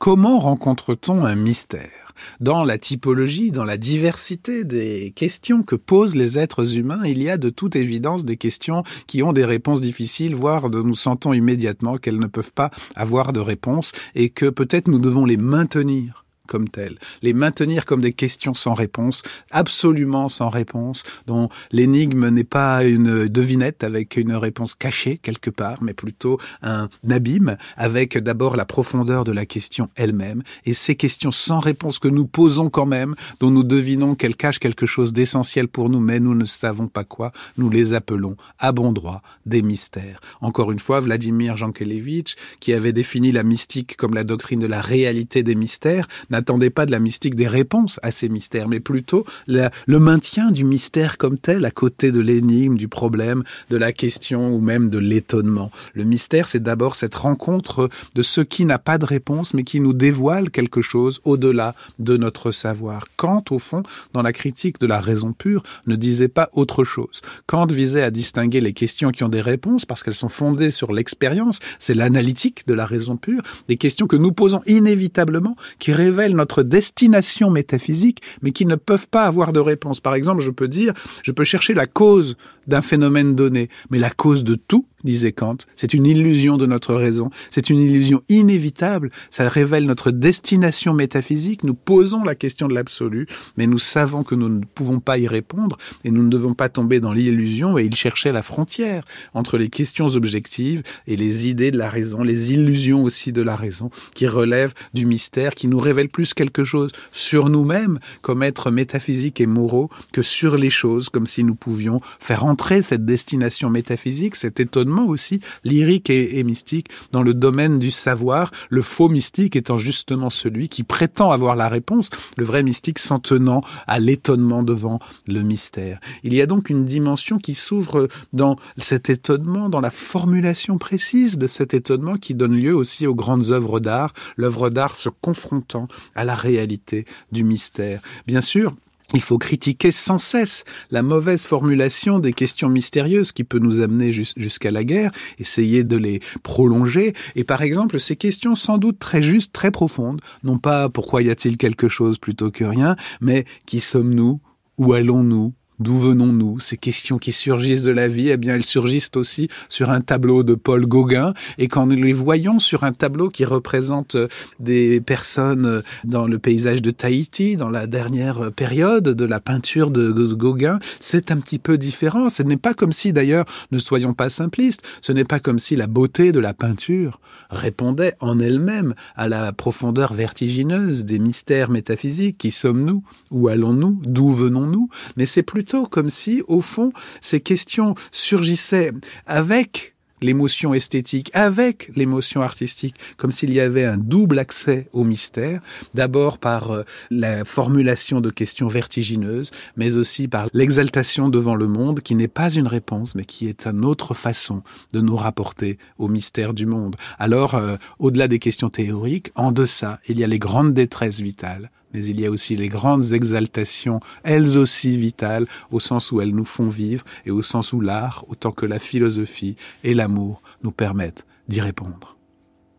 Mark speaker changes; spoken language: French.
Speaker 1: Comment rencontre-t-on un mystère? Dans la typologie, dans la diversité des questions que posent les êtres humains, il y a de toute évidence des questions qui ont des réponses difficiles, voire nous sentons immédiatement qu'elles ne peuvent pas avoir de réponse et que peut-être nous devons les maintenir comme telles, les maintenir comme des questions sans réponse, absolument sans réponse, dont l'énigme n'est pas une devinette avec une réponse cachée quelque part, mais plutôt un abîme avec d'abord la profondeur de la question elle-même et ces questions sans réponse que nous posons quand même, dont nous devinons qu'elles cachent quelque chose d'essentiel pour nous, mais nous ne savons pas quoi, nous les appelons à bon droit des mystères. Encore une fois, Vladimir Jankelevitch, qui avait défini la mystique comme la doctrine de la réalité des mystères, n'attendez pas de la mystique des réponses à ces mystères, mais plutôt le maintien du mystère comme tel à côté de l'énigme, du problème, de la question ou même de l'étonnement. Le mystère, c'est d'abord cette rencontre de ce qui n'a pas de réponse, mais qui nous dévoile quelque chose au-delà de notre savoir. Kant, au fond, dans la critique de la raison pure, ne disait pas autre chose. Kant visait à distinguer les questions qui ont des réponses parce qu'elles sont fondées sur l'expérience, c'est l'analytique de la raison pure, des questions que nous posons inévitablement, qui révèlent notre destination métaphysique, mais qui ne peuvent pas avoir de réponse. Par exemple, je peux dire, je peux chercher la cause d'un phénomène donné, mais la cause de tout, disait Kant, c'est une illusion de notre raison, c'est une illusion inévitable, ça révèle notre destination métaphysique, nous posons la question de l'absolu, mais nous savons que nous ne pouvons pas y répondre et nous ne devons pas tomber dans l'illusion et il cherchait la frontière entre les questions objectives et les idées de la raison, les illusions aussi de la raison qui relèvent du mystère, qui nous révèle plus quelque chose sur nous-mêmes comme êtres métaphysiques et moraux que sur les choses, comme si nous pouvions faire entrer cette destination métaphysique, cet étonnement aussi lyrique et, mystique dans le domaine du savoir, le faux mystique étant justement celui qui prétend avoir la réponse, le vrai mystique s'en tenant à l'étonnement devant le mystère. Il y a donc une dimension qui s'ouvre dans cet étonnement, dans la formulation précise de cet étonnement qui donne lieu aussi aux grandes œuvres d'art, l'œuvre d'art se confrontant à la réalité du mystère. Bien sûr, il faut critiquer sans cesse la mauvaise formulation des questions mystérieuses qui peut nous amener jusqu'à la guerre, essayer de les prolonger. Et par exemple, ces questions sans doute très justes, très profondes, non pas pourquoi y a-t-il quelque chose plutôt que rien, mais qui sommes-nous? Où allons-nous? D'où venons-nous? Ces questions qui surgissent de la vie, eh bien, elles surgissent aussi sur un tableau de Paul Gauguin. Et quand nous les voyons sur un tableau qui représente euh, des personnes euh, dans le paysage de Tahiti, dans la dernière période de la peinture de, Gauguin, c'est un petit peu différent. Ce n'est pas comme si, d'ailleurs, ne soyons pas simplistes, ce n'est pas comme si la beauté de la peinture répondait en elle-même à la profondeur vertigineuse des mystères métaphysiques. Qui sommes-nous? Où allons-nous? D'où venons-nous? Mais c'est plutôt comme si, au fond, ces questions surgissaient avec l'émotion esthétique avec l'émotion artistique, comme s'il y avait un double accès au mystère, d'abord par euh, la formulation de questions vertigineuses, mais aussi par l'exaltation devant le monde, qui n'est pas une réponse, mais qui est une autre façon de nous rapporter au mystère du monde. Alors, euh, au-delà des questions théoriques, en deçà, il y a les grandes détresses vitales, mais il y a aussi les grandes exaltations, elles aussi vitales, au sens où elles nous font vivre et au sens où l'art, autant que la philosophie et l'amour, nous permettent d'y répondre.